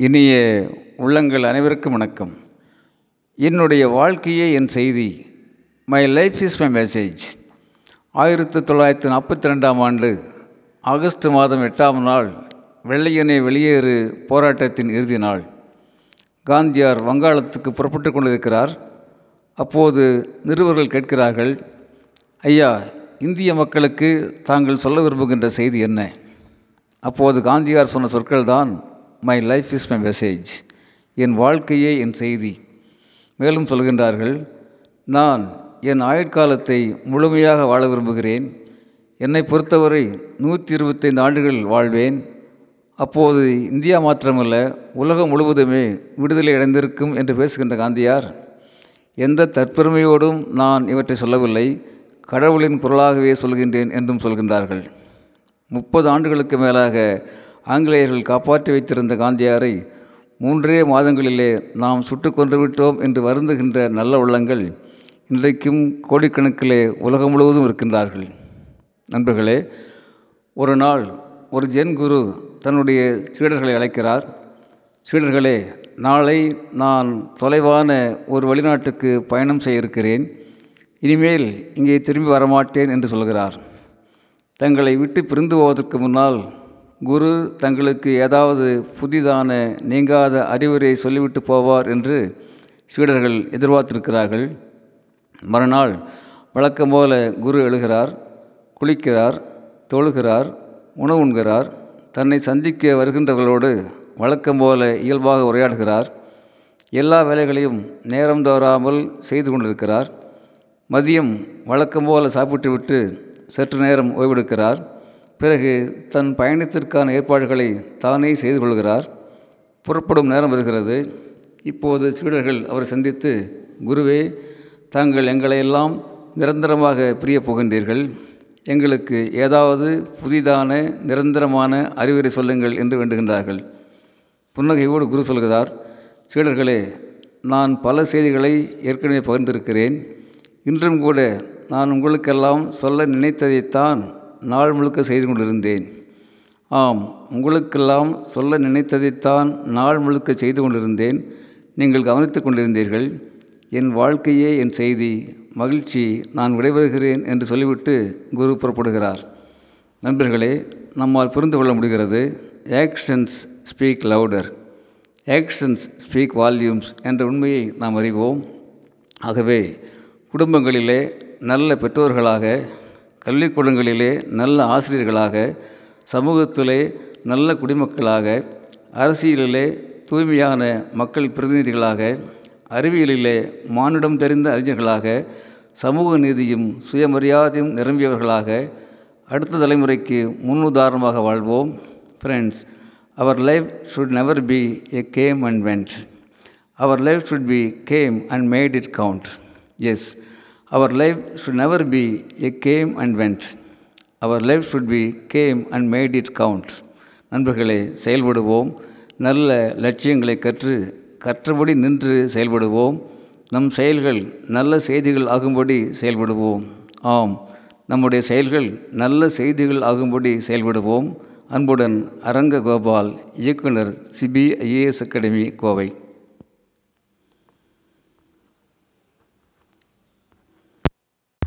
இனிய உள்ளங்கள் அனைவருக்கும் வணக்கம். என்னுடைய வாழ்க்கையே என் செய்தி. My life is my message ஆயிரத்தி தொள்ளாயிரத்தி நாற்பத்தி ரெண்டாம் ஆண்டு ஆகஸ்ட் மாதம் எட்டாம் நாள் வெள்ளையனே வெளியேறு போராட்டத்தின் இறுதி நாள். காந்தியார் வங்காளத்துக்கு புறப்பட்டு கொண்டிருக்கிறார். அப்போது நிருபர்கள் கேட்கிறார்கள் ஐயா இந்திய மக்களுக்கு தாங்கள் சொல்ல விரும்புகின்ற செய்தி என்ன? அப்போது காந்தியார் சொன்ன சொற்கள் தான் my life is my message என் வாழ்க்கையே என் செய்தி. மேலும் சொல்கின்றார்கள் நான் என் ஆயுட்காலத்தை முழுமையாக வாழ விரும்புகிறேன். என்னை பொறுத்தவரை நூற்றி இருபத்தைந்து ஆண்டுகள் வாழ்வேன். அப்போது இந்தியா மாத்திரமல்ல உலகம் முழுவதுமே விடுதலை அடைந்திருக்கும் என்று பேசுகின்ற காந்தியார் எந்த தற்பெருமையோடும் நான் இவற்றை சொல்லவில்லை கடவுளின் குரலாகவே சொல்கின்றேன் என்றும் சொல்கின்றார்கள். முப்பது ஆண்டுகளுக்கு மேலாக ஆங்கிலேயர்கள் காப்பாற்றி வைத்திருந்த காந்தியாரை மூன்றே மாதங்களிலே நாம் சுட்டு கொன்றுவிட்டோம் என்று வருந்துகின்ற நல்ல உள்ளங்கள் இன்றைக்கும் கோடிக்கணக்கிலே உலகம் முழுவதும் இருக்கின்றார்கள். நண்பர்களே ஒரு நாள் ஒரு ஜென் குரு தன்னுடைய சீடர்களை அழைக்கிறார். சீடர்களே நாளை நான் தொலைவான ஒரு வெளிநாட்டுக்கு பயணம் செய்ய இருக்கிறேன் இனிமேல் இங்கே திரும்பி வரமாட்டேன் என்று சொல்கிறார். தங்களை விட்டு பிரிந்து போவதற்கு முன்னால் குரு தங்களுக்கு ஏதாவது புதிதான நீங்காத அறிவுரை சொல்லிவிட்டு போவார் என்று சீடர்கள் எதிர்பார்த்திருக்கிறார்கள். மறுநாள் வழக்கம் போல குரு எழுகிறார் குளிக்கிறார் தொழுகிறார் உணவு உண்கிறார் தன்னை சந்திக்க வருகின்றவர்களோடு வழக்கம் போல இயல்பாக உரையாடுகிறார். எல்லா வேலைகளையும் நேரம் தவறாமல் செய்து கொண்டிருக்கிறார். மதியம் வழக்கம் போல சாப்பிட்டுவிட்டு சற்று நேரம் ஓய்வெடுக்கிறார். பிறகு தன் பயணத்திற்கான ஏற்பாடுகளை தானே செய்து கொள்கிறார். புறப்படும் நேரம் வருகிறது. இப்போது சீடர்கள் அவரை சந்தித்து குருவே தாங்கள் எங்களையெல்லாம் நிரந்தரமாக பிரிய போகின்றீர்கள். எங்களுக்கு ஏதாவது புதிதான நிரந்தரமான அறிவுரை சொல்லுங்கள் என்று வேண்டுகின்றார்கள். புன்னகையோடு குரு சொல்கிறார் சீடர்களே நான் பல செய்திகளை ஏற்கனவே பகிர்ந்திருக்கிறேன். இன்றும் கூட நான் உங்களுக்கெல்லாம் சொல்ல நினைத்ததைத்தான் நாள் முழுக்க செய்து கொண்டிருந்தேன். ஆம் உங்களுக்கெல்லாம் சொல்ல நினைத்ததைத்தான் நாள் முழுக்க செய்து கொண்டிருந்தேன். நீங்கள் கவனித்து கொண்டிருந்தீர்கள். என் வாழ்க்கையே என் செய்தி மகிழ்ச்சி நான் விடைபெறுகிறேன் என்று சொல்லிவிட்டு குரு புறப்படுகிறார். நண்பர்களே நம்மால் புரிந்து கொள்ள முடிகிறது. Actions speak louder actions speak volumes என்ற உண்மையை நாம் அறிவோம். ஆகவே குடும்பங்களிலே நல்ல பெற்றோர்களாக கல்விக்கூடங்களிலே நல்ல ஆசிரியர்களாக சமூகத்திலே நல்ல குடிமக்களாக அரசியலிலே தூய்மையான மக்கள் பிரதிநிதிகளாக அறிவியலிலே மானிடம் தெரிந்த அறிஞர்களாக சமூக நீதியும் சுயமரியாதையும் நிரம்பியவர்களாக அடுத்த தலைமுறைக்கு முன்னுதாரணமாக வாழ்வோம். Friends our life should never be a game and went our life should be game and made it count yes our life should never be a game and went our life should be game and made it count நண்பர்களே செயல்படுவோம். நல்ல லட்சியங்களை கற்று கற்றபடி நின்று செயல்படுவோம். நம் செயல்கள் நல்ல செய்திகள் ஆகும்படி செயல்படுவோம். ஆம் நம்முடைய செயல்கள் நல்ல செய்திகள் ஆகும்படி செயல்படுவோம். அன்புடன் அரங்க கோபால் இயக்குனர் சிபிஐஏஎஸ் அகாடமி கோவை.